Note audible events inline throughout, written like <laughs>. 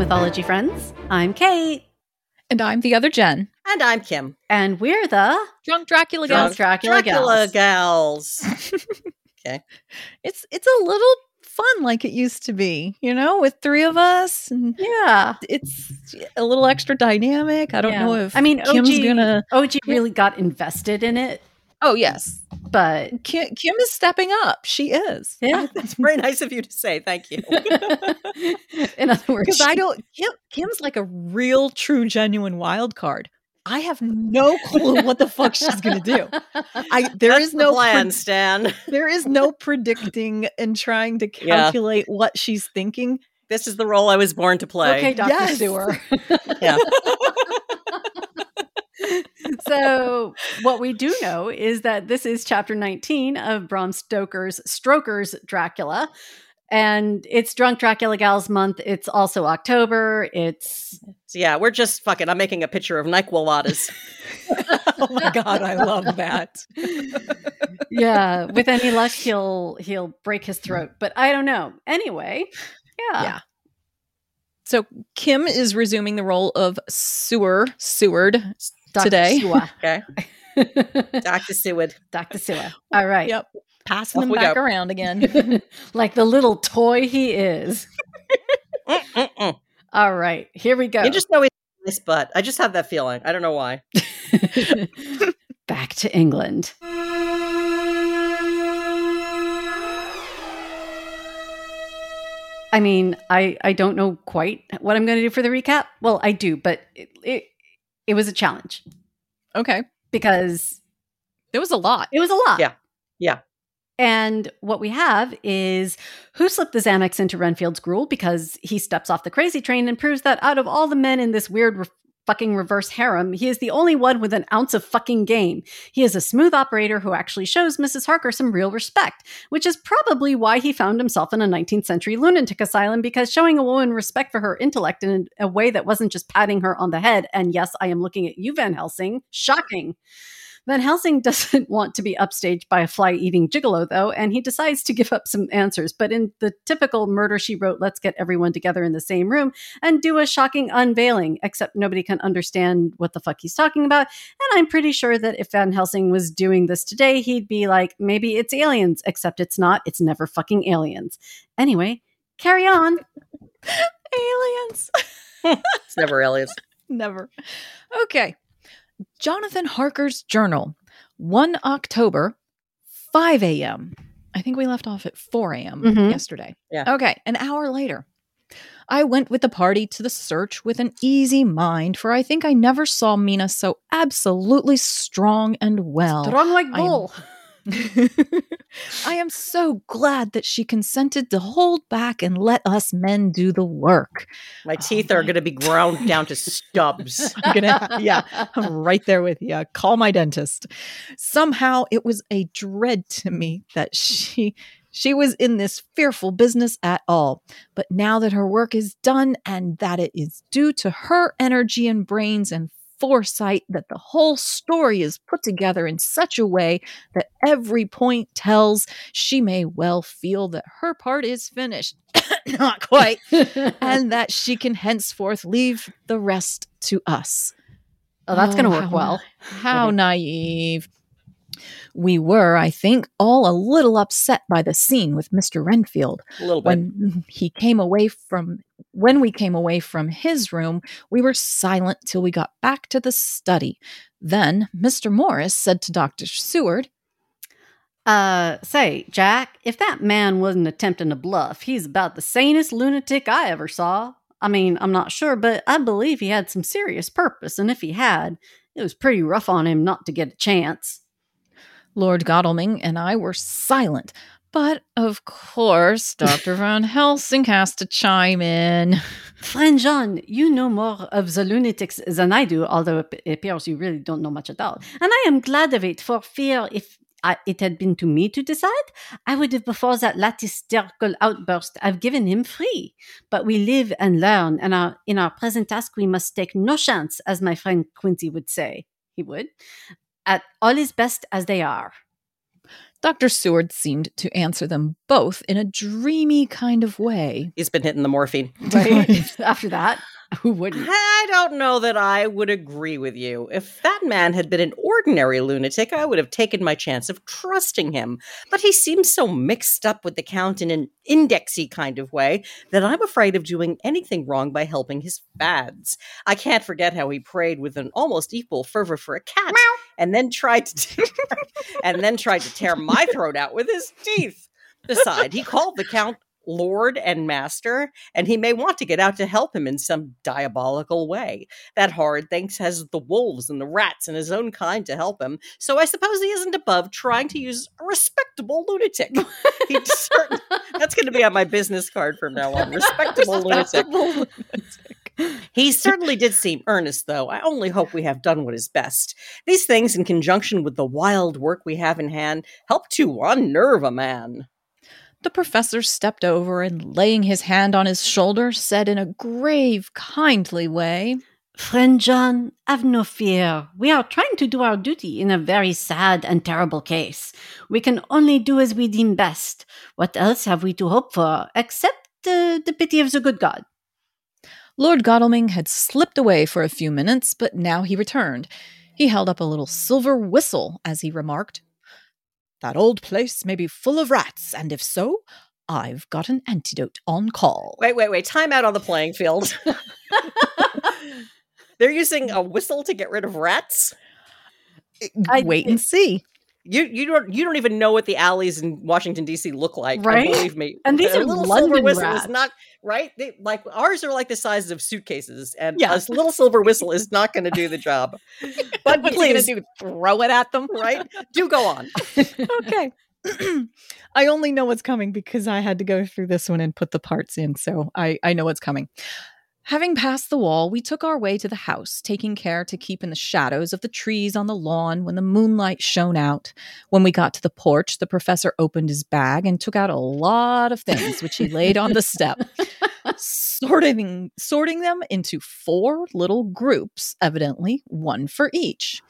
Mythology friends. I'm Kate. And I'm the other Jen. And I'm Kim. And we're the Drunk Dracula Drunk Gals. Dracula, Dracula Gals. gals. <laughs> okay. It's it's a little fun like it used to be, you know, with three of us. And Yeah. it's a little extra dynamic. I don't Yeah. know if I mean, Kim's OG gonna OG really got invested in it, Oh yes. but Kim, Kim is stepping up. She is. yeah. That's very nice of you to say. Thank you. <laughs> in other words, Because I don't Kim, Kim's like a real true genuine wild card. I have no clue what the fuck she's gonna do. I <laughs> there That's is the no plan, pred- Stan. there is no <laughs> predicting and trying to Yeah. calculate what she's thinking. This is the role I was born to play. okay, Dr. Yes. Sewer. Yeah. So what we do know is that this is chapter 19 of Bram Stoker's Stroker's Dracula. And it's Drunk Dracula Gals month. It's also October. It's So yeah, we're just fucking. I'm making a picture of NyQuil lattes. <laughs> oh my god, I love that. yeah, <laughs> with any luck he'll he'll break his throat, but I don't know. Anyway, yeah. Yeah. So Kim is resuming the role of Sewer Seward. Dr. Today. Sewer. <laughs> Okay. <laughs> Dr. Seward. Dr. Sewer. All right. Yep. Passing Off him back go. around again. <laughs> like the little toy he is. All right, here we go. You just know he's a nice butt. I just have that feeling. I don't know why. Back to England. I mean, I I don't know quite what I'm going to do for the recap. Well, I do, but it it, it was a challenge okay. because There was a lot. it was a lot. Yeah. Yeah. And what we have is who slipped the Xanax into Renfield's gruel because he steps off the crazy train and proves that out of all the men in this weird re- fucking reverse harem, he is the only one with an ounce of fucking game. He is a smooth operator who actually shows Mrs. Harker some real respect, which is probably why he found himself in a 19th century lunatic asylum because showing a woman respect for her intellect in a way that wasn't just patting her on the head. And yes, I am looking at you, Van Helsing. Shocking. Van Helsing <laughs> doesn't want to be upstaged by a fly eating gigolo, though, and he decides to give up some answers. But in the typical murder she wrote, let's get everyone together in the same room and do a shocking unveiling, except nobody can understand what the fuck he's talking about. And I'm pretty sure that if Van Helsing was doing this today, he'd be like, maybe it's aliens, except it's not. It's never fucking aliens. Anyway, carry on. <laughs> Aliens. <laughs> It's never aliens. Never. Okay. Jonathan Harker's journal, 1 October, 5 a.m. I think we left off at 4 a.m. Mhm. yesterday. Yeah. Okay. An hour later, I went with the party to the search with an easy mind, for I think I never saw Mina so absolutely strong and well. Strong like bull. <laughs> I am so glad that she consented to hold back and let us men do the work. My Oh teeth are going to be <laughs> ground down to stubs. I'm gonna, yeah, I'm right there with you. Call my dentist. Somehow it was a dread to me that she she was in this fearful business at all. But now that her work is done and that it is due to her energy and brains and foresight that the whole story is put together in such a way that every point tells she may well feel that her part is finished. <coughs> Not quite and that <laughs> she can henceforth leave the rest to us. Oh, that's going to Oh, work how well. How mm-hmm. naive. We were, I think, all a little upset by the scene with Mr. Renfield. A little bit. When <laughs> he came away from when we came away from his room, we were silent till we got back to the study. Then Mr. Morris said to Dr. Seward, Uh, say, Jack, if that man wasn't attempting to bluff, he's about the sanest lunatic I ever saw. I mean, I'm not sure, but I believe he had some serious purpose, and if he had, it was pretty rough on him not to get a chance. Lord Godalming and I were silent. But of course, Dr. Van Helsing has to chime in. Friend John, you know more of the lunatics than I do, although it appears you really don't know much at all. And I am glad of it, for fear if I, it had been to me to decide, I would have, before that latest hysterical outburst, have given him free. But we live and learn, and our, in our present task, we must take no chance, as my friend Quincy would say. He would. At all is best as they are. Dr. Seward seemed to answer them both in a dreamy kind of way. He's been hitting the morphine. Right? <laughs> After that, who wouldn't? I don't know that I would agree with you. If that man had been an ordinary lunatic, I would have taken my chance of trusting him. But he seems so mixed up with the Count in an indexy kind of way that I'm afraid of doing anything wrong by helping his fads. I can't forget how he prayed with an almost equal fervor for a cat, and then tried to <laughs> and then tried to tear my throat out with his teeth. Besides, he called the Count lord and master, and he may want to get out to help him in some diabolical way. That horrid thing has the wolves and the rats and his own kind to help him, so I suppose he isn't above trying to use a respectable lunatic. <laughs> Certain- that's going to be on my business card from now on. <laughs> Respectable lunatic. He certainly did seem earnest, though. I only hope we have done what is best. These things, in conjunction with the wild work we have in hand, help to unnerve a man. The professor stepped over and, laying his hand on his shoulder, said in a grave, kindly way, Friend John, have no fear. We are trying to do our duty in a very sad and terrible case. We can only do as we deem best. What else have we to hope for, except uh, the pity of the good God? Lord Godalming had slipped away for a few minutes, but now he returned. He held up a little silver whistle as he remarked, That old place may be full of rats, and if so, I've got an antidote on call. Wait, wait, wait. Time out on the playing field. <laughs> They're using a whistle to get rid of rats. I- Wait and see. You you don't you don't even know what the alleys in Washington D.C. look like. Right? Believe me. And these are little London silver whistle rats. is not right. They, like ours are like the size of suitcases, and Yeah. a little silver whistle is not going to do the job. <laughs> But please, do? Throw it at them? right? Do go on. <laughs> <laughs> okay. <clears throat> I only know what's coming because I had to go through this one and put the parts in, so I, I know what's coming. Having passed the wall, we took our way to the house, taking care to keep in the shadows of the trees on the lawn when the moonlight shone out. When we got to the porch, the professor opened his bag and took out a lot of things, which he laid on the step, <laughs> sorting, sorting them into four little groups, evidently one for each.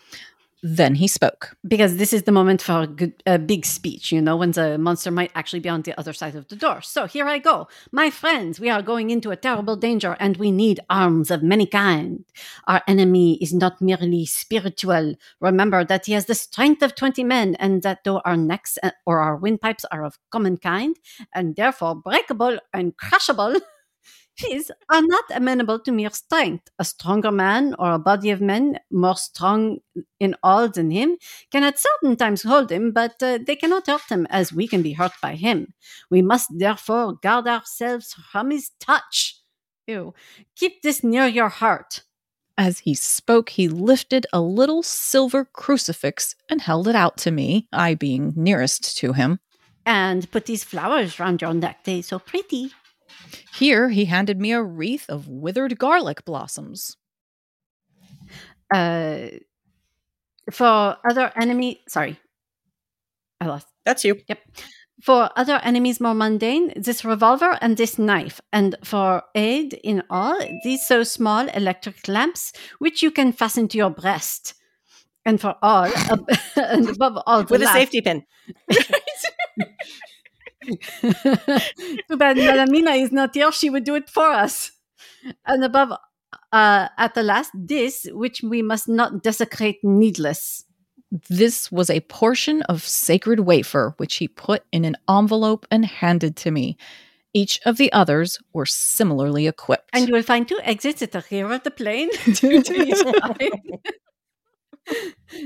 Then he spoke. because this is the moment for a, good, a big speech, you know, when the monster might actually be on the other side of the door. So here I go. My friends, we are going into a terrible danger and we need arms of many kind. Our enemy is not merely spiritual. Remember that he has the strength of 20 men and that though our necks uh, or our windpipes are of common kind and therefore breakable and crushable, <laughs> his are not amenable to mere strength. A stronger man or a body of men more strong in all than him can at certain times hold him, but uh, they cannot hurt him as we can be hurt by him. We must therefore guard ourselves from his touch. Ew. Keep this near your heart. As he spoke, he lifted a little silver crucifix and held it out to me, I being nearest to him. And put these flowers round your neck. They're so pretty. Here he handed me a wreath of withered garlic blossoms. Uh, for other enemy, sorry, I lost. That's you. Yep. For other enemies more mundane, this revolver and this knife, and for aid in all, these so small electric lamps which you can fasten to your breast. And for all, ab- <laughs> and above all, the With a safety pin. <laughs> <laughs> <laughs> Too bad Melamina is not here; she would do it for us. And above, uh, at the last, this which we must not desecrate needless. This was a portion of sacred wafer, which he put in an envelope and handed to me. Each of the others were similarly equipped. And you will find two exits at the rear of the plane. <laughs> <laughs>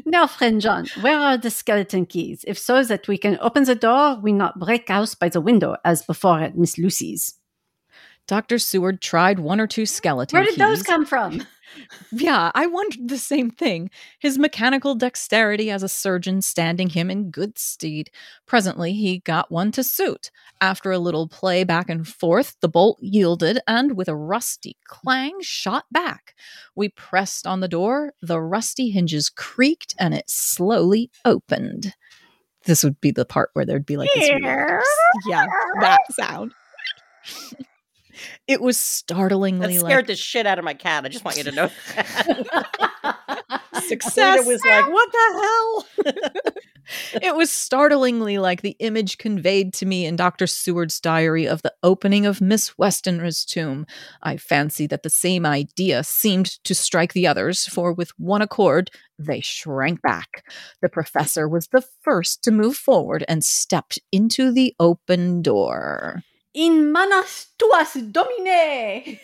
now, friend John, where are the skeleton keys? If so, that we can open the door, we not break house by the window as before at Miss Lucy's. Dr. Seward tried one or two skeleton Where did those come from? <laughs> Yeah, I wondered the same thing. His mechanical dexterity as a surgeon standing him in good stead. Presently, he got one to suit. After a little play back and forth, the bolt yielded and, with a rusty clang, shot back. We pressed on the door, the rusty hinges creaked, and it slowly opened. This would be the part where there'd be like this. weird- yeah, that sound. <laughs> it was That startlingly scared like the shit out of my cat. I just want you to know that. <laughs> Success. It was like, what the hell? <laughs> it was startlingly like the image conveyed to me in Dr. Seward's diary of the opening of Miss Westenra's tomb. I fancy that the same idea seemed to strike the others, for with one accord they shrank back. The professor was the first to move forward and stepped into the open door. In manus tuas domine.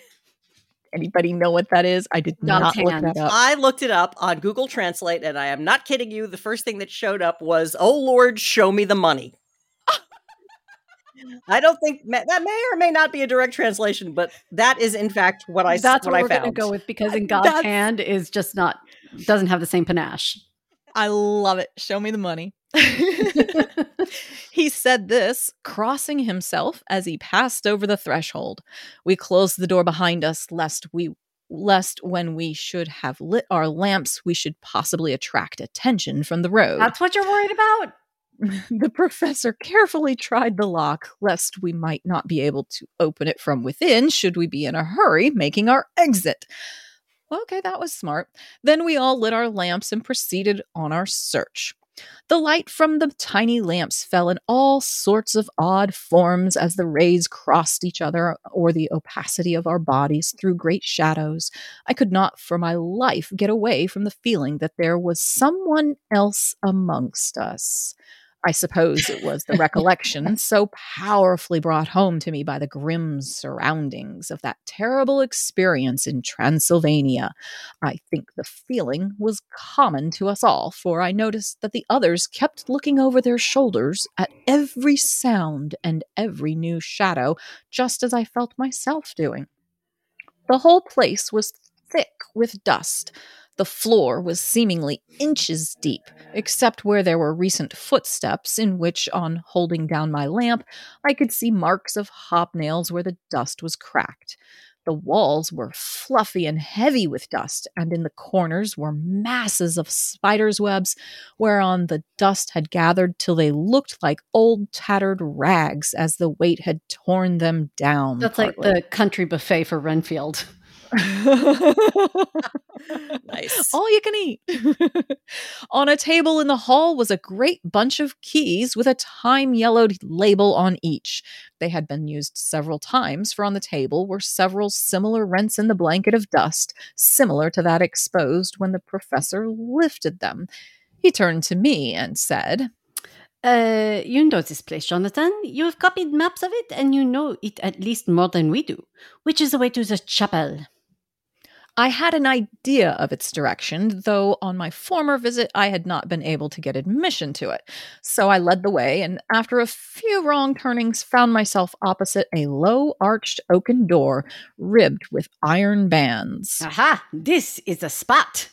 Anybody know what that is? I did not God's look that up. I looked it up on Google Translate, and I am not kidding you. The first thing that showed up was, "Oh Lord, show me the money." I don't think that may or may not be a direct translation, but that is in fact what I s- That's what, I found. That's what, I we're going found. to go with because in God's That's- hand is just not doesn't have the same panache. I love it. Show me the money. <laughs> he said this, crossing himself as he passed over the threshold. We closed the door behind us, lest we lest when we should have lit our lamps, we should possibly attract attention from the road. That's what you're worried about. <laughs> the professor carefully tried the lock, lest we might not be able to open it from within should we be in a hurry making our exit. Okay, that was smart. Then we all lit our lamps and proceeded on our search. The light from the tiny lamps fell in all sorts of odd forms as the rays crossed each other or the opacity of our bodies threw great shadows. I could not for my life get away from the feeling that there was someone else amongst us. I suppose it was the recollection <laughs> so powerfully brought home to me by the grim surroundings of that terrible experience in Transylvania. I think the feeling was common to us all, for I noticed that the others kept looking over their shoulders at every sound and every new shadow, just as I felt myself doing. The whole place was thick with dust. The floor was seemingly inches deep, except where there were recent footsteps, in which, on holding down my lamp, I could see marks of hobnails where the dust was cracked. The walls were fluffy and heavy with dust, and in the corners were masses of spiders' webs, whereon the dust had gathered till they looked like old tattered rags as the weight had torn them down. That's like the country buffet for Renfield. <laughs> Nice. All you can eat. <laughs> on a table in the hall was a great bunch of keys with a time yellowed label on each. They had been used several times, for on the table were several similar rents in the blanket of dust, similar to that exposed when the professor lifted them. He turned to me and said, Uh, you know this place, Jonathan. You have copied maps of it, and you know it at least more than we do. Which is the way to the chapel? I had an idea of its direction, though on my former visit I had not been able to get admission to it. So I led the way, and after a few wrong turnings, found myself opposite a low arched oaken door ribbed with iron bands. Aha! This is the spot.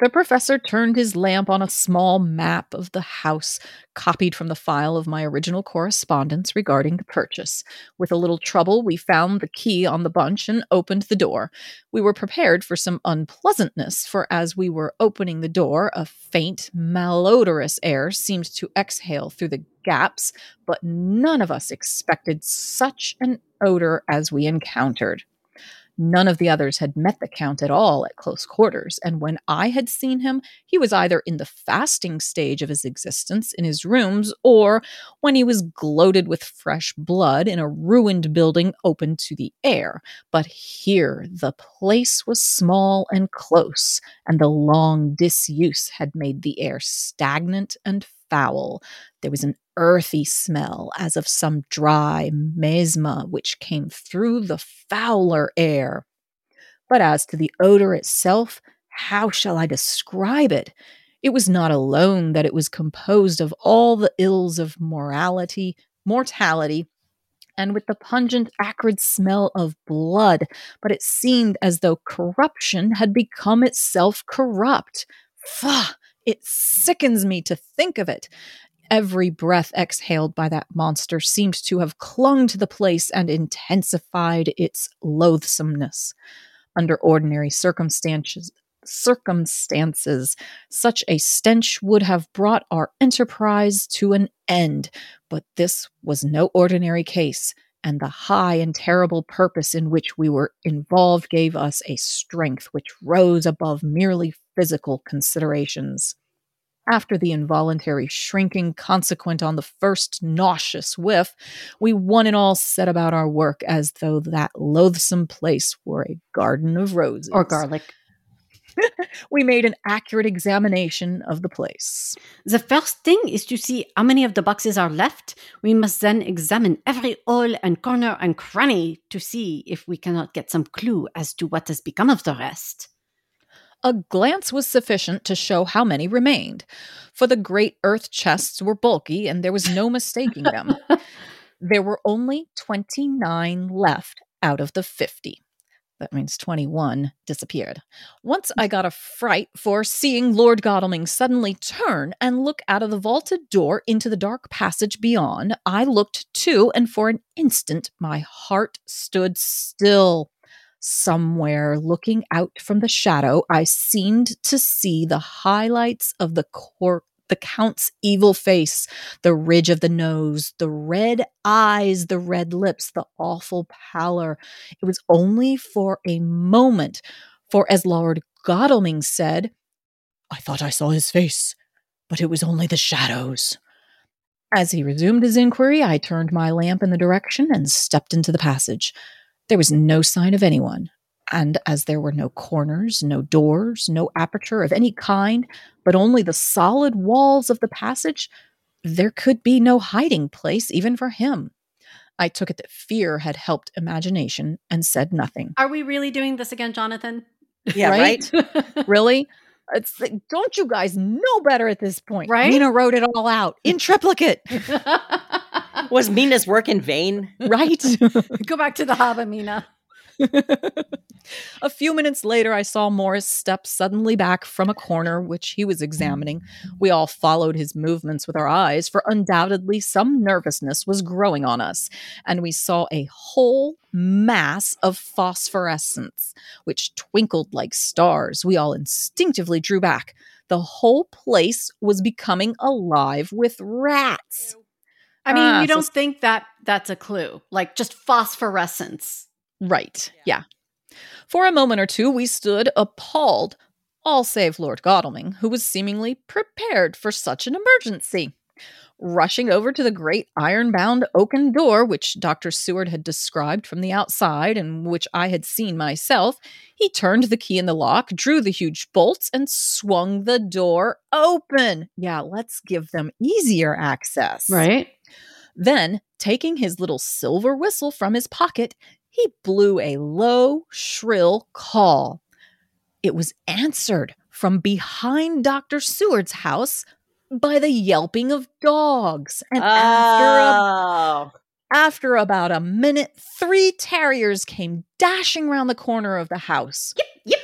The professor turned his lamp on a small map of the house, copied from the file of my original correspondence regarding the purchase. With a little trouble, we found the key on the bunch and opened the door. We were prepared for some unpleasantness, for as we were opening the door, a faint, malodorous air seemed to exhale through the gaps, but none of us expected such an odor as we encountered. None of the others had met the Count at all at close quarters, and when I had seen him, he was either in the fasting stage of his existence in his rooms, or when he was gloated with fresh blood in a ruined building open to the air. But here the place was small and close, and the long disuse had made the air stagnant and foul. There was an earthy smell as of some dry miasma which came through the fouler air. But as to the odor itself, how shall I describe it? It was not alone that it was composed of all the ills of morality, mortality, and with the pungent, acrid smell of blood, but it seemed as though corruption had become itself corrupt. Faugh! It sickens me to think of it. Every breath exhaled by that monster seemed to have clung to the place and intensified its loathsomeness. Under ordinary circumstances, circumstances, such a stench would have brought our enterprise to an end, but this was no ordinary case, and the high and terrible purpose in which we were involved gave us a strength which rose above merely physical considerations. After the involuntary shrinking consequent on the first nauseous whiff, we one and all set about our work as though that loathsome place were a garden of roses. Or garlic. <laughs> <laughs> we made an accurate examination of the place. The first thing is to see how many of the boxes are left. We must then examine every hole and corner and cranny to see if we cannot get some clue as to what has become of the rest. A glance was sufficient to show how many remained, for the great earth chests were bulky and there was no mistaking them. there were only 29 left out of the 50. That means 21 disappeared. Once I got a fright for seeing Lord Godalming suddenly turn and look out of the vaulted door into the dark passage beyond. I looked too, and for an instant my heart stood still. Somewhere looking out from the shadow, I seemed to see the highlights of the cor- the count's evil face, the ridge of the nose, the red eyes, the red lips, the awful pallor. It was only for a moment, for as Lord Godalming said, I thought I saw his face, but it was only the shadows. As he resumed his inquiry, I turned my lamp in the direction and stepped into the passage. There was no sign of anyone, and as there were no corners, no doors, no aperture of any kind, but only the solid walls of the passage, there could be no hiding place even for him. I took it that fear had helped imagination and said nothing. Are we really doing this again, Jonathan? Yeah, right? <laughs> really? It's like, don't you guys know better at this point? Right? Mina wrote it all out <laughs> in triplicate, <laughs> Was Mina's work in vain? right? Go back to the Hobbit, Mina. <laughs> a few minutes later, I saw Morris step suddenly back from a corner which he was examining. We all followed his movements with our eyes, for undoubtedly some nervousness was growing on us, and we saw a whole mass of phosphorescence, which twinkled like stars. We all instinctively drew back. The whole place was becoming alive with rats. I mean, Ah, you don't s- think that that's a clue, like just phosphorescence. Right. Yeah. For a moment or two, we stood appalled, all save Lord Godalming, who was seemingly prepared for such an emergency. Rushing over to the great iron bound oaken door, which Dr. Seward had described from the outside and which I had seen myself, he turned the key in the lock, drew the huge bolts, and swung the door open. Yeah, let's give them easier access. Right? Then, taking his little silver whistle from his pocket, he blew a low, shrill call. It was answered from behind Dr. Seward's house by the yelping of dogs. And after, a, Oh. after about a minute, three terriers came dashing round the corner of the house. Yep, yep.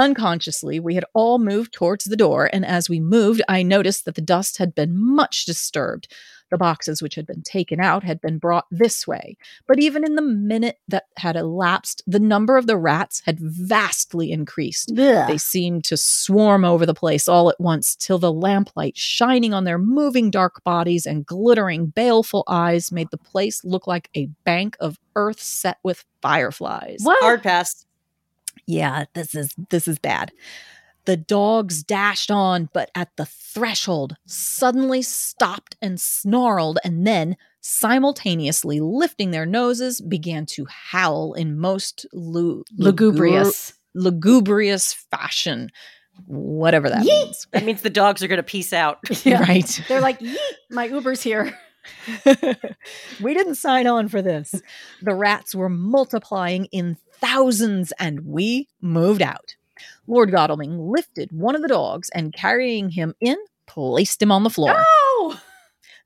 Unconsciously, we had all moved towards the door, and as we moved, I noticed that the dust had been much disturbed. The boxes which had been taken out had been brought this way. But even in the minute that had elapsed, the number of the rats had vastly increased. They seemed to swarm over the place all at once till the lamplight shining on their moving dark bodies and glittering baleful eyes made the place look like a bank of earth set with fireflies. What? Hard pass. Yeah, this is this is bad. The dogs dashed on, but at the threshold suddenly stopped and snarled, and then, simultaneously lifting their noses, began to howl in most lu- Lugubrious. lugubrious fashion. Whatever that Yeet. means. That means the dogs are going to peace out. <laughs> Yeah. Right. They're like, Yeet, my Uber's here. <laughs> <laughs> we didn't sign on for this. The rats were multiplying in thousands, and we moved out. Lord Godalming lifted one of the dogs and carrying him in, placed him on the floor. Oh,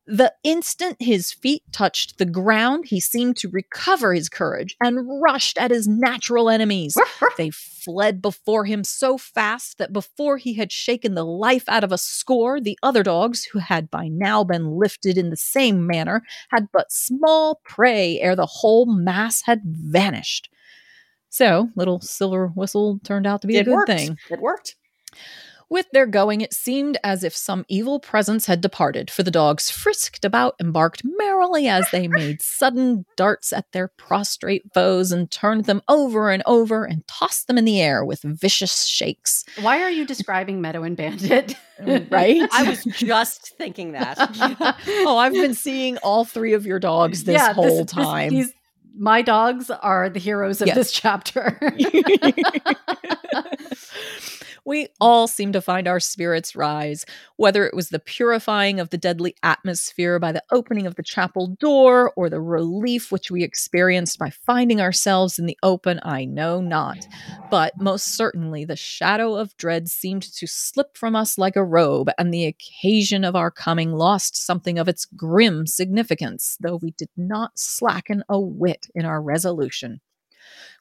The instant his feet touched the ground, he seemed to recover his courage and rushed at his natural enemies. <laughs> They fled before him so fast that before he had shaken the life out of a score, the other dogs, who had by now been lifted in the same manner, had but small prey ere the whole mass had vanished. So, little silver whistle turned out to be a good worked. thing. It worked. With their going, it seemed as if some evil presence had departed, for the dogs frisked about and barked merrily as they made <laughs> sudden darts at their prostrate foes and turned them over and over and tossed them in the air with vicious shakes. Why are you describing Meadow and Bandit? Mm, <laughs> right? I was <laughs> just thinking that. oh, I've been seeing all three of your dogs this Yeah, whole this- time. these, my dogs are the heroes of Yes. this chapter. <laughs> <laughs> we all seem to find our spirits rise, whether it was the purifying of the deadly atmosphere by the opening of the chapel door or the relief which we experienced by finding ourselves in the open, I know not. But most certainly the shadow of dread seemed to slip from us like a robe, and the occasion of our coming lost something of its grim significance, though we did not slacken a whit in our resolution.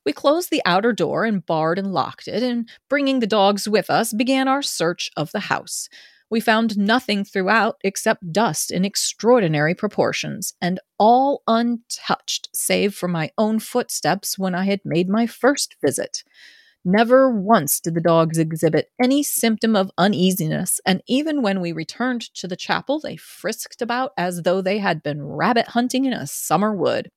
We closed the outer door and barred and locked it, and bringing the dogs with us, began our search of the house. We found nothing throughout except dust in extraordinary proportions, and all untouched save for my own footsteps when I had made my first visit. Never once did the dogs exhibit any symptom of uneasiness, and even when we returned to the chapel, they frisked about as though they had been rabbit hunting in a summer wood.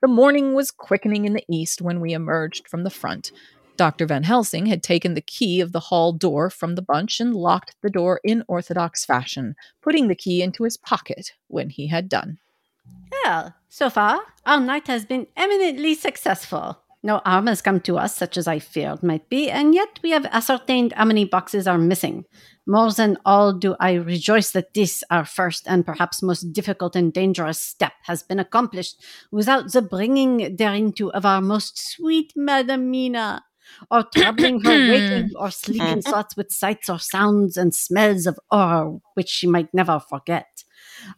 The morning was quickening in the east when we emerged from the front. Dr. Van Helsing had taken the key of the hall door from the bunch and locked the door in orthodox fashion, putting the key into his pocket when he had done. Well, so far, our night has been eminently successful. No harm has come to us, such as I feared might be, and yet we have ascertained how many boxes are missing. More than all, do I rejoice that this, our first and perhaps most difficult and dangerous step, has been accomplished without the bringing thereinto of our most sweet Madam Mina, or troubling her <clears throat> waking or sleeping uh-huh. thoughts with sights or sounds and smells of horror which she might never forget.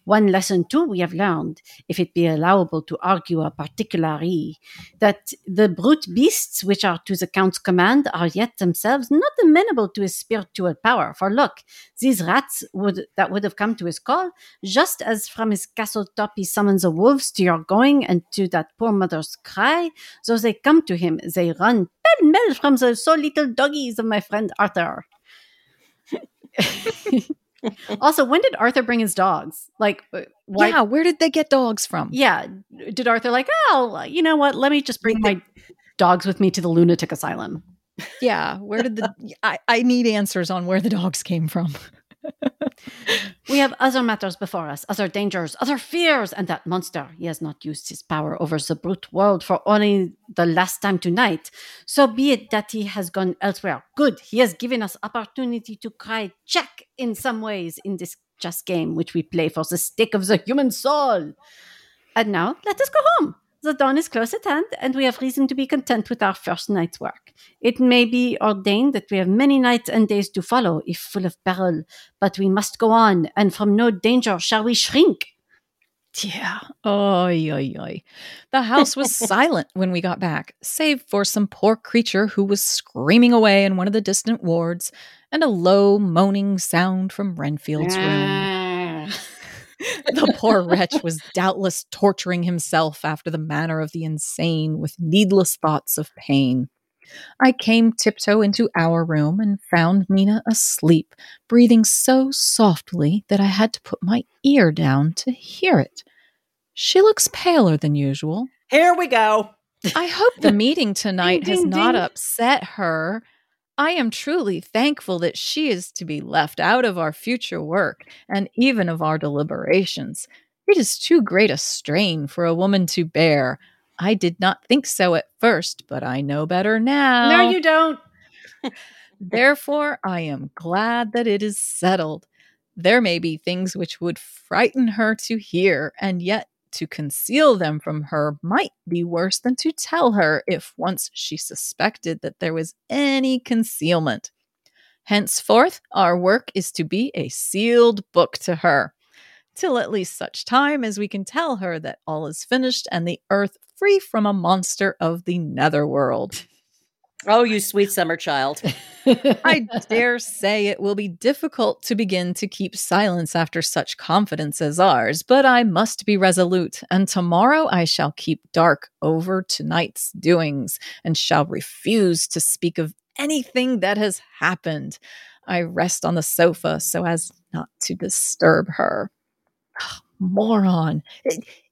One lesson, too, we have learned, if it be allowable to argue a particulari, that the brute beasts which are to the Count's command are yet themselves not amenable to his spiritual power. For look, these rats would that would have come to his call, just as from his castle top he summons the wolves to your going and to that poor mother's cry, so they come to him, they run pell mell from the so little doggies of my friend Arthur. <laughs> also, when did Arthur bring his dogs? Like, uh, why? Yeah, where did they get dogs from? Yeah. Did Arthur like, oh, you know what? Let me just bring my dogs with me to the lunatic asylum. Yeah, where did the I, I need answers on where the dogs came from. <laughs> We have other matters before us, other dangers, other fears, and that monster. He has not used his power over the brute world for only the last time tonight. So be it that he has gone elsewhere. Good. He has given us opportunity to cry check in some ways in this just game which we play for the stake of the human soul. And now let us go home. The dawn is close at hand, and we have reason to be content with our first night's work. It may be ordained that we have many nights and days to follow, if full of peril, but we must go on, and from no danger shall we shrink. Yeah. Oy, oy, oy. The house was <laughs> silent when we got back, save for some poor creature who was screaming away in one of the distant wards, and a low moaning sound from Renfield's room. Ah. The poor wretch was doubtless torturing himself after the manner of the insane with needless thoughts of pain. I came tiptoe into our room and found Mina asleep, breathing so softly that I had to put my ear down to hear it. She looks paler than usual. Here we go. I hope the meeting <laughs> tonight Ding, has ding, not ding. upset her. I am truly thankful that she is to be left out of our future work and even of our deliberations. It is too great a strain for a woman to bear. I did not think so at first, but I know better now. no, you don't. <laughs> Therefore, I am glad that it is settled. There may be things which would frighten her to hear, and yet to conceal them from her might be worse than to tell her if once she suspected that there was any concealment. Henceforth, our work is to be a sealed book to her, till at least such time as we can tell her that all is finished and the earth free from a monster of the netherworld. <laughs> Oh, you sweet summer child. <laughs> I dare say it will be difficult to begin to keep silence after such confidence as ours, but I must be resolute, and tomorrow I shall keep dark over tonight's doings, and shall refuse to speak of anything that has happened. I rest on the sofa so as not to disturb her. Moron.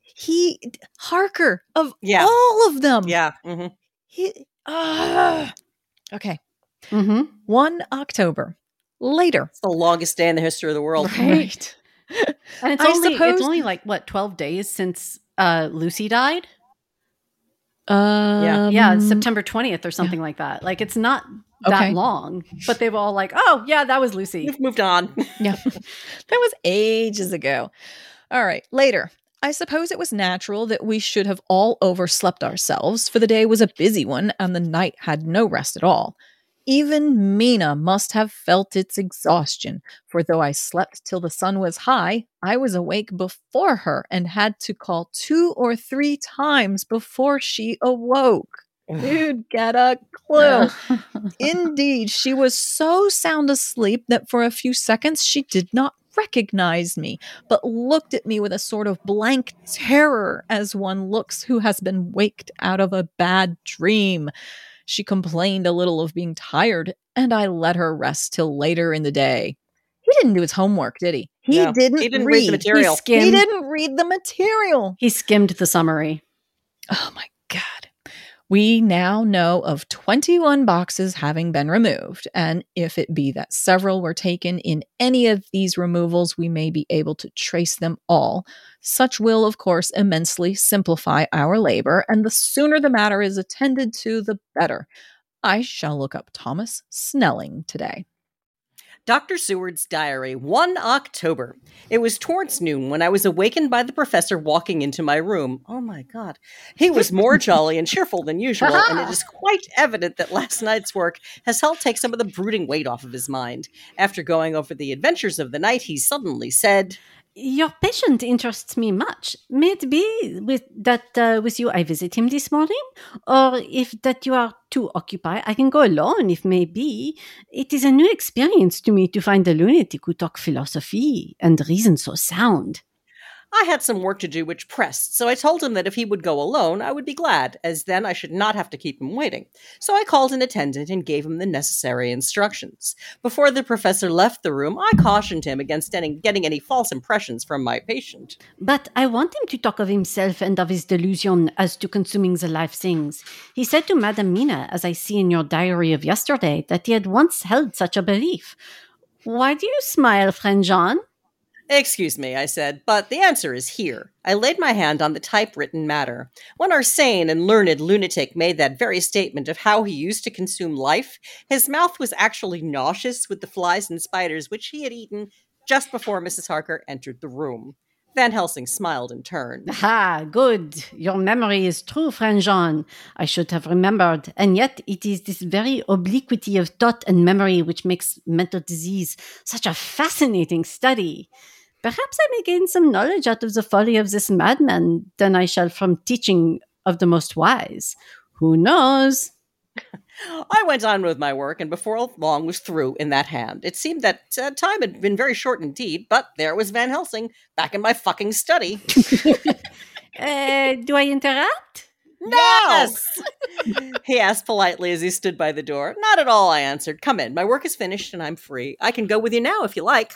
He, Harker, of Yeah. all of them. Yeah. hmm He, ah. Okay. Mm-hmm. 1 October. Later. It's the longest day in the history of the world. Right. <laughs> And it's I only suppose- it's only like what twelve days since uh, Lucy died. Um, yeah, September twentieth or something like that. Like it's not that Okay. long, but they've all like, oh yeah, that was Lucy. We've moved on. Yeah. <laughs> that was ages ago. All right. Later. I suppose it was natural that we should have all overslept ourselves, for the day was a busy one and the night had no rest at all. Even Mina must have felt its exhaustion, for though I slept till the sun was high, I was awake before her and had to call two or three times before she awoke. Dude, get a clue. <laughs> Indeed, she was so sound asleep that for a few seconds she did not recognize me, but looked at me with a sort of blank terror as one looks who has been waked out of a bad dream. She complained a little of being tired, and I let her rest till later in the day. He didn't do his homework, did he? He No, didn't, he didn't read. read the material. He skimmed. He didn't read the material. He skimmed the summary. Oh my God. We now know of 21 boxes having been removed, and if it be that several were taken in any of these removals, we may be able to trace them all. Such will, of course, immensely simplify our labor, and the sooner the matter is attended to, the better. I shall look up Thomas Snelling today. Dr. Seward's diary, 1 October. It was towards noon when I was awakened by the professor walking into my room. Oh my God. He was more <laughs> jolly and cheerful than usual, and it <laughs> is quite evident that last night's work has helped take some of the brooding weight off of his mind. After going over the adventures of the night, he suddenly said, Your patient interests me much. May it be with that uh, with you I visit him this morning, or if that you are too occupied, I can go alone if may be. It is a new experience to me to find a lunatic who talk philosophy and reason so sound. I had some work to do which pressed, so I told him that if he would go alone, I would be glad, as then I should not have to keep him waiting. So I called an attendant and gave him the necessary instructions. Before the professor left the room, I cautioned him against any, getting any false impressions from my patient. But I want him to talk of himself and of his delusion as to consuming the life things. He said to Madame Mina, as I see in your diary of yesterday, that he had once held such a belief. Why do you smile, friend Jean? Excuse me, I said, but the answer is here. I laid my hand on the typewritten matter. When our sane and learned lunatic made that very statement of how he used to consume life, his mouth was actually nauseous with the flies and spiders which he had eaten just before Mrs. Harker entered the room. Van Helsing smiled in turn. Ah, good. Your memory is true, friend Jean. I should have remembered. And yet, it is this very obliquity of thought and memory which makes mental disease such a fascinating study. Perhaps I may gain some knowledge out of the folly of this madman than I shall from teaching of the most wise. Who knows? I went on with my work, and before long was through in that hand. It seemed that uh, time had been very short indeed, but there was Van Helsing back in my fucking study. <laughs> Uh, do I interrupt? Yes! <laughs> he asked politely as he stood by the door. Not at all, I answered. Come in. My work is finished and I'm free. I can go with you now if you like.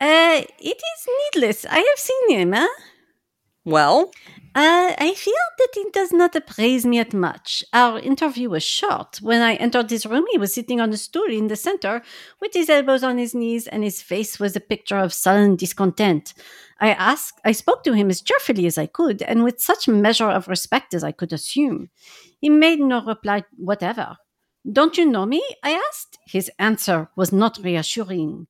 Uh, it is needless. I have seen him, huh? Well, Uh, I feel that he does not appraise me at much. Our interview was short. When I entered his room, he was sitting on a stool in the center, with his elbows on his knees, and his face was a picture of sullen discontent. I asked, I spoke to him as cheerfully as I could, and with such measure of respect as I could assume. He made no reply whatever. Don't you know me? I asked. His answer was not reassuring.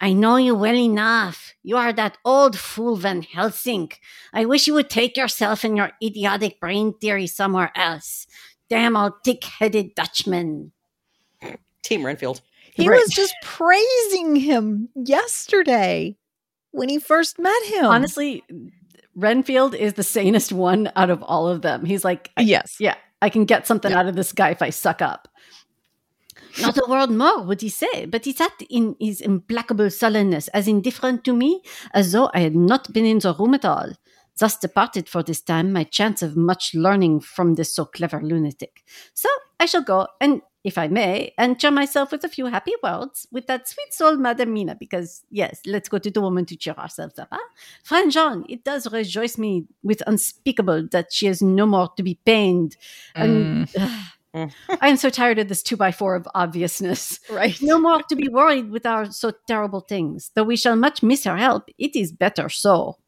I know you well enough. You are that old fool Van Helsing. I wish you would take yourself and your idiotic brain theory somewhere else. Damn old thick headed Dutchman. Team Renfield. He Right. was just praising him yesterday when he first met him. Honestly, Renfield is the sanest one out of all of them. He's like, yes. yeah, I can get something out of this guy if I suck up. Not a word more would he say, but he sat in his implacable sullenness, as indifferent to me as though I had not been in the room at all. Thus departed for this time my chance of much learning from this so clever lunatic. So I shall go, and if I may, enter myself with a few happy words with that sweet soul Madame Mina, because yes, let's go to the woman to cheer ourselves up. Huh? Friend Jean, it does rejoice me with unspeakable that she is no more to be pained. And Mm. <sighs> Mm. I am so tired of this two by four of obviousness. <laughs> Right. No more to be worried with our so terrible things. Though we shall much miss her help, it is better so.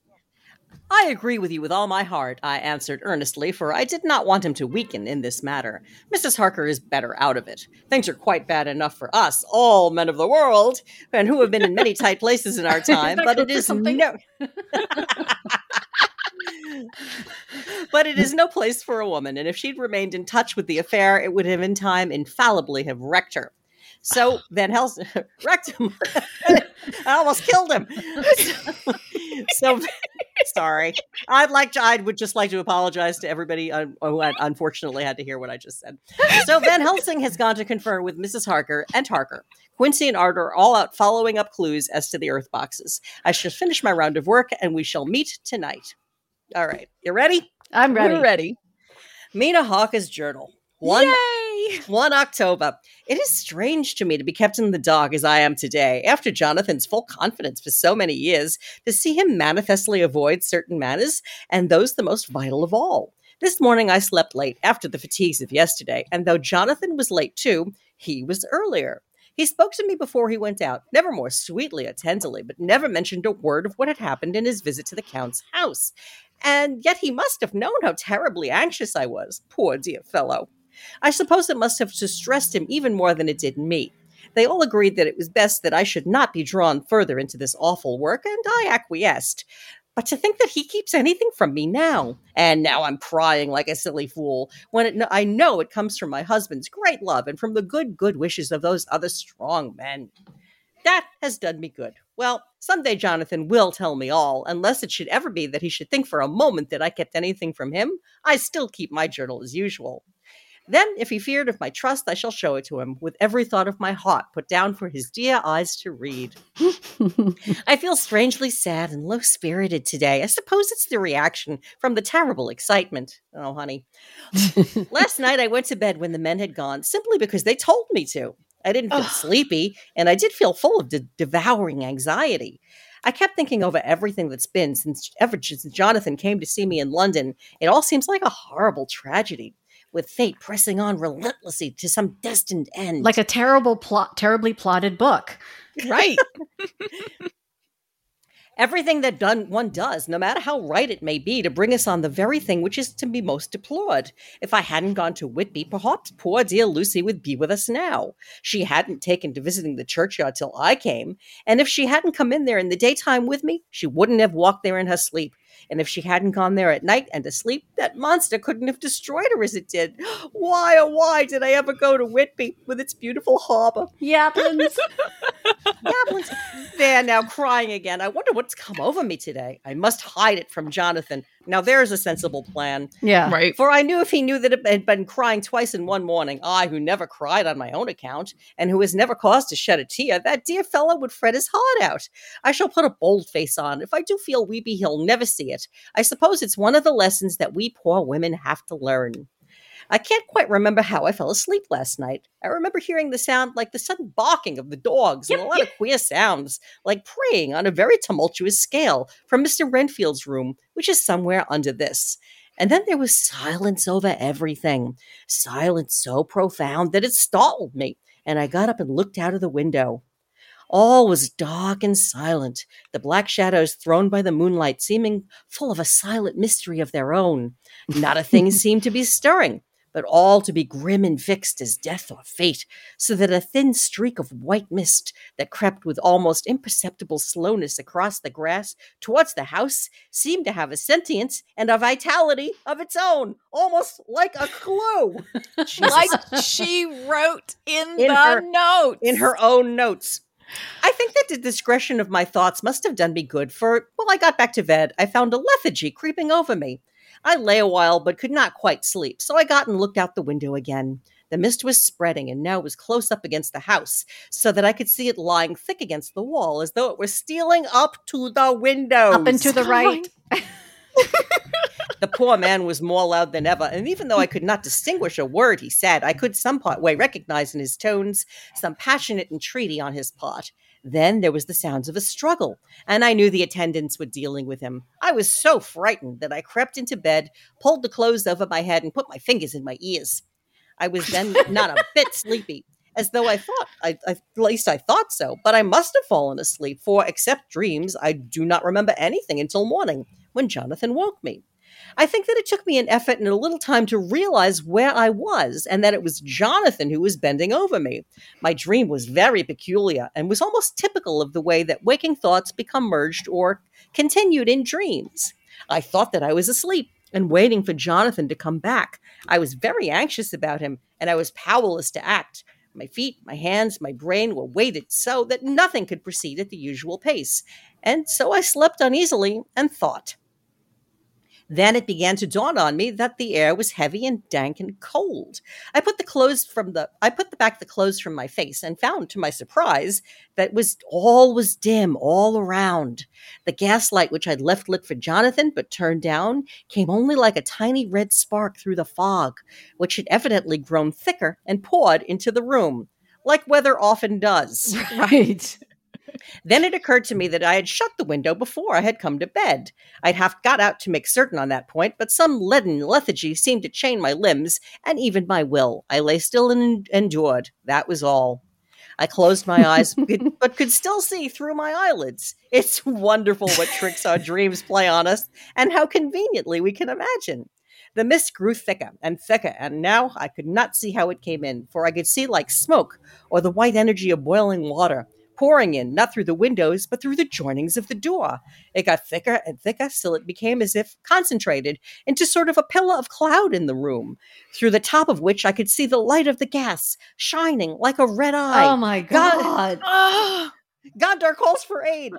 I agree with you with all my heart, I answered earnestly, for I did not want him to weaken in this matter. Mrs. Harker is better out of it. Things are quite bad enough for us, all men of the world, and who have been in many tight places in our <laughs> time, but it is something? no <laughs> But it is no place for a woman, and if she'd remained in touch with the affair, it would have in time infallibly have wrecked her. So <sighs> Van Helsing <laughs> wrecked him. <laughs> I almost killed him. So, <laughs> so sorry. I'd like to. I would just like to apologize to everybody uh, who unfortunately had to hear what I just said. So Van Helsing has gone to confer with Mrs. Harker and Harker. Quincy and Art are all out following up clues as to the earth boxes. I shall finish my round of work, and we shall meet tonight. All right, you ready? I'm ready. We're ready. Mina Harker's journal. One Yay! 1 October. It is strange to me to be kept in the dark as I am today, after Jonathan's full confidence for so many years, to see him manifestly avoid certain matters, and those the most vital of all. This morning I slept late after the fatigues of yesterday, and though Jonathan was late too, he was earlier. He spoke to me before he went out, never more sweetly or tenderly, but never mentioned a word of what had happened in his visit to the Count's house. And yet he must have known how terribly anxious I was, poor dear fellow. I suppose it must have distressed him even more than it did me. They all agreed that it was best that I should not be drawn further into this awful work, and I acquiesced. But to think that he keeps anything from me now, and now I'm crying like a silly fool, when it, I know it comes from my husband's great love and from the good, good wishes of those other strong men. That has done me good. Well, someday Jonathan will tell me all, unless it should ever be that he should think for a moment that I kept anything from him. I still keep my journal as usual. Then, if he feared of my trust, I shall show it to him, with every thought of my heart put down for his dear eyes to read. <laughs> I feel strangely sad and low spirited today. I suppose it's the reaction from the terrible excitement. Oh, honey. <laughs> Last night I went to bed when the men had gone, simply because they told me to. I didn't feel Ugh. sleepy, and I did feel full of de- devouring anxiety. I kept thinking over everything that's been since ever since Jonathan came to see me in London. It all seems like a horrible tragedy, with fate pressing on relentlessly to some destined end. like a terrible plot, terribly plotted book. Right. <laughs> <laughs> Everything that done one does, no matter how right it may be, to bring us on the very thing which is to be most deplored. If I hadn't gone to Whitby, perhaps poor dear Lucy would be with us now. She hadn't taken to visiting the churchyard till I came, and if she hadn't come in there in the daytime with me, she wouldn't have walked there in her sleep. And if she hadn't gone there at night and to sleep, that monster couldn't have destroyed her as it did. <gasps> Why, oh, why did I ever go to Whitby with its beautiful harbor? Yaplins. Goblins. <laughs> <laughs> There, now crying again. I wonder what's come over me today. I must hide it from Jonathan. Now there's a sensible plan. yeah. right. For I knew if he knew that it had been crying twice in one morning, I, who never cried on my own account, and who has never caused to shed a tear, that dear fellow would fret his heart out. I shall put a bold face on. If I do feel weepy, he'll never see it. I suppose it's one of the lessons that we poor women have to learn. I can't quite remember how I fell asleep last night. I remember hearing the sound like the sudden barking of the dogs and a lot of queer sounds, like praying on a very tumultuous scale, from Mr. Renfield's room, which is somewhere under this. And then there was silence over everything, silence so profound that it startled me, and I got up and looked out of the window. All was dark and silent, the black shadows thrown by the moonlight seeming full of a silent mystery of their own. Not a thing <laughs> seemed to be stirring, but all to be grim and fixed as death or fate, so that a thin streak of white mist that crept with almost imperceptible slowness across the grass towards the house seemed to have a sentience and a vitality of its own, almost like a clue. <laughs> Like she wrote in, In the her- notes. in her own notes. I think that the discretion of my thoughts must have done me good, for when I got back to bed, I found a lethargy creeping over me. I lay a while, but could not quite sleep, so I got and looked out the window again. The mist was spreading and now was close up against the house, so that I could see it lying thick against the wall as though it were stealing up to the windows. Up and to the right. <laughs> The poor man was more loud than ever, and even though I could not distinguish a word he said, I could some part way recognize in his tones some passionate entreaty on his part. Then there was the sounds of a struggle, and I knew the attendants were dealing with him. I was so frightened that I crept into bed, pulled the clothes over my head, and put my fingers in my ears. I was then not a bit sleepy, as though I thought, I, at least I thought so, but I must have fallen asleep, for except dreams, I do not remember anything until morning, when Jonathan woke me. I think that it took me an effort and a little time to realize where I was and that it was Jonathan who was bending over me. My dream was very peculiar and was almost typical of the way that waking thoughts become merged or continued in dreams. I thought that I was asleep and waiting for Jonathan to come back. I was very anxious about him and I was powerless to act. My feet, my hands, my brain were weighted so that nothing could proceed at the usual pace. And so I slept uneasily and thought. Then it began to dawn on me that the air was heavy and dank and cold. I put the clothes from the I put the back the clothes from my face and found to my surprise that was all was dim all around. The gaslight which I'd left lit for Jonathan but turned down came only like a tiny red spark through the fog, which had evidently grown thicker and poured into the room, like weather often does. <laughs> Right. Then it occurred to me that I had shut the window before I had come to bed. I'd half got out to make certain on that point, but some leaden lethargy seemed to chain my limbs and even my will. I lay still and endured. That was all. I closed my eyes, <laughs> but could still see through my eyelids. It's wonderful what tricks our dreams play on us and how conveniently we can imagine. The mist grew thicker and thicker, and now I could not see how it came in, for I could see like smoke or the white energy of boiling water pouring in, not through the windows, but through the joinings of the door. It got thicker and thicker till it became as if concentrated into sort of a pillar of cloud in the room, through the top of which I could see the light of the gas shining like a red eye. Oh my God. God, <gasps> Gondor calls for aid.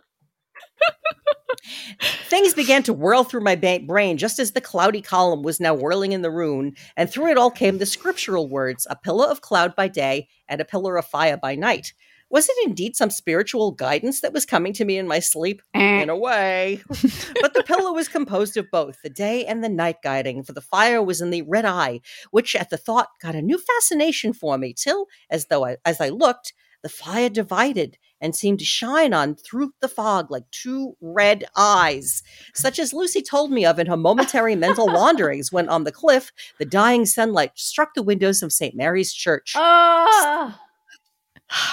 Things began to whirl through my ba- brain just as the cloudy column was now whirling in the room, and through it all came the scriptural words a pillar of cloud by day and a pillar of fire by night. Was it indeed some spiritual guidance that was coming to me in my sleep? Eh. In a way. <laughs> but the pillow was composed of both the day and the night guiding, for the fire was in the red eye, which at the thought got a new fascination for me, till, as though I, as I looked, the fire divided and seemed to shine on through the fog like two red eyes, such as Lucy told me of in her momentary mental <laughs> wanderings when on the cliff the dying sunlight struck the windows of St. Mary's Church. Ah.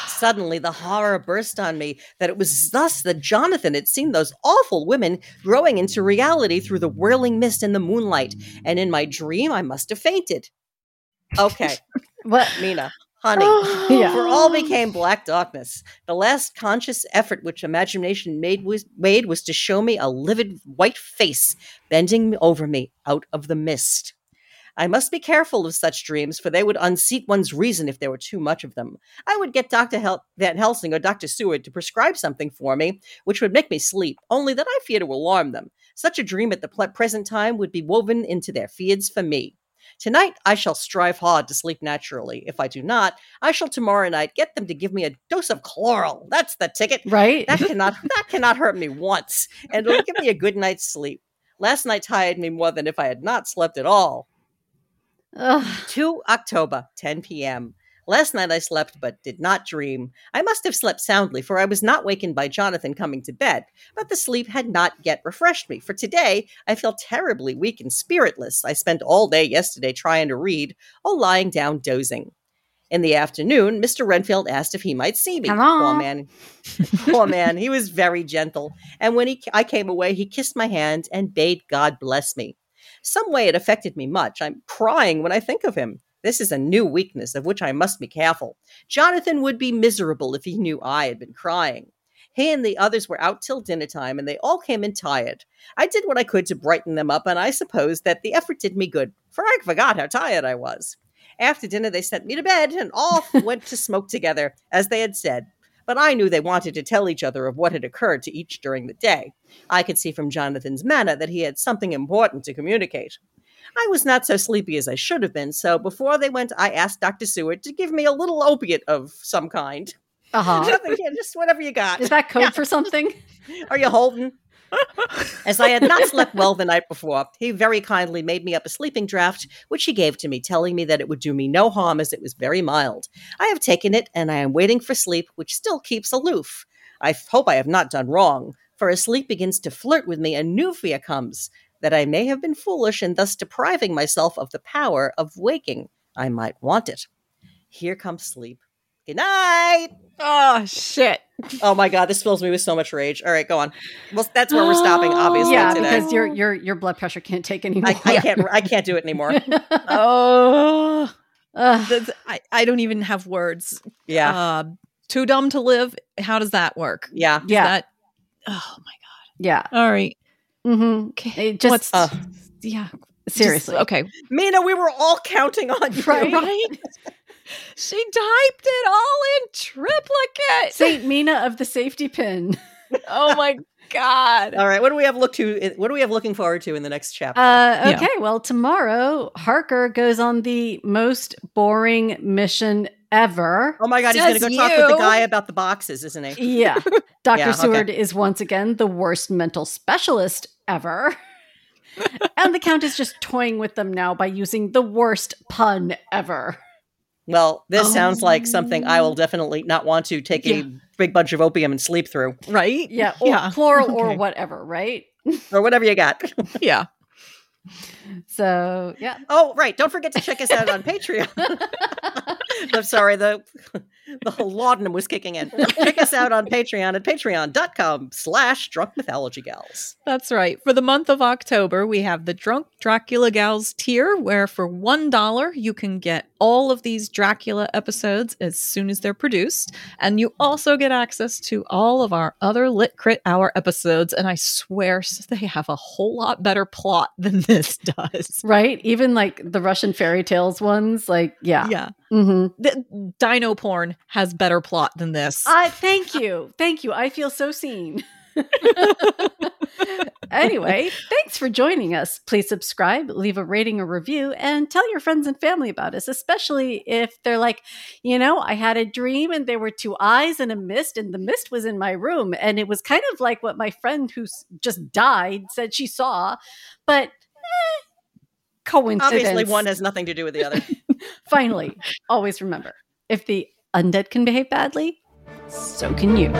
Suddenly, the horror burst on me that it was thus that Jonathan had seen those awful women growing into reality through the whirling mist and the moonlight, and in my dream, I must have fainted. Okay, <laughs> What? Mina, honey, <gasps> Yeah. for all became black darkness. The last conscious effort which imagination made was made was to show me a livid white face bending over me out of the mist. I must be careful of such dreams, for they would unseat one's reason if there were too much of them. I would get Dr. Hel- Van Helsing or Dr. Seward to prescribe something for me, which would make me sleep, only that I fear to alarm them. Such a dream at the present time would be woven into their fears for me. Tonight, I shall strive hard to sleep naturally. If I do not, I shall tomorrow night get them to give me a dose of chloral. That's the ticket. Right? That cannot that cannot hurt me once, and it'll give me a good night's sleep. Last night tired me more than if I had not slept at all. Ugh. 2 October, 10 p.m. Last night I slept but did not dream. I must have slept soundly, for I was not wakened by Jonathan coming to bed, but the sleep had not yet refreshed me. For today I feel terribly weak and spiritless. I spent all day yesterday trying to read, or lying down dozing. In the afternoon, Mr. Renfield asked if he might see me. Hello? Poor man. Poor man. He was very gentle. And when he, I came away, he kissed my hand and bade God bless me. Some way it affected me much. I'm crying when I think of him. This is a new weakness of which I must be careful. Jonathan would be miserable if he knew I had been crying. He and the others were out till dinner time, and they all came in tired. I did what I could to brighten them up, and I suppose that the effort did me good, for I forgot how tired I was. After dinner, they sent me to bed, and all <laughs> went to smoke together, as they had said. But I knew they wanted to tell each other of what had occurred to each during the day. I could see from Jonathan's manner that he had something important to communicate. I was not so sleepy as I should have been, so before they went, I asked Dr. Seward to give me a little opiate of some kind. Uh-huh. <laughs> Just whatever you got. Is that code for something? <laughs> Are you holding? As I had not slept well the night before, he very kindly made me up a sleeping draught, which he gave to me, telling me that it would do me no harm as it was very mild. I have taken it, and I am waiting for sleep, which still keeps aloof. I hope I have not done wrong, for as sleep begins to flirt with me, a new fear comes that I may have been foolish in thus depriving myself of the power of waking. I might want it. Here comes sleep. Good night. Oh shit. Oh my god, this fills me with so much rage. All right, go on. Well, that's where we're stopping, <gasps> obviously. yeah, today. because your your your blood pressure can't take anymore. I, I can't. I can't do it anymore. <laughs> Oh, Ugh. that's- I, I don't even have words. Yeah, Uh, too dumb to live. How does that work? yeah. Is yeah, that- oh my god. yeah. god. All right. hmm Okay. It just What's Uh, yeah. seriously. Just- okay. Mina, we were all counting on you. Right. Right. <laughs> she typed it all in triplicate. Saint Mina of the safety pin. oh my god. All right, what do we have look to? What do we have looking forward to in the next chapter? Uh, Yeah. okay, well, tomorrow Harker goes on the most boring mission ever. oh my god, he's going to does go talk with the guy about the boxes, isn't he? Yeah. <laughs> Dr. Yeah, okay. Seward is once again the worst mental specialist ever. <laughs> and the Count is just toying with them now by using the worst pun ever. Well, this sounds like something I Oh. will definitely not want to take Yeah. a big bunch of opium and sleep through, Right? Yeah, or Yeah. chloral or whatever, right? or whatever you got. <laughs> Yeah. So, yeah. Oh, right. Don't forget to check us out on Patreon. <laughs> I'm sorry, the the laudanum was kicking in. Check us out on Patreon at patreon.com slash drunk mythology gals. That's right. For the month of October, we have the Drunk Dracula Gals tier, where for $1, you can get all of these Dracula episodes as soon as they're produced. And you also get access to all of our other Lit Crit Hour episodes. And I swear they have a whole lot better plot <laughs> than this does. Right? Even like the Russian fairy tales ones, like, yeah. Yeah. hmm The, dino porn has better plot than this. I thank you. Thank you. I feel so seen. <laughs> <laughs> anyway, thanks for joining us. Please subscribe, leave a rating or review, and tell your friends and family about us, especially if they're like, you know, I had a dream and there were two eyes and a mist, and the mist was in my room. And it was kind of like what my friend who just died said she saw, but eh, coincidence. Obviously, one has nothing to do with the other. <laughs> Finally, always remember if the undead can behave badly, so can you.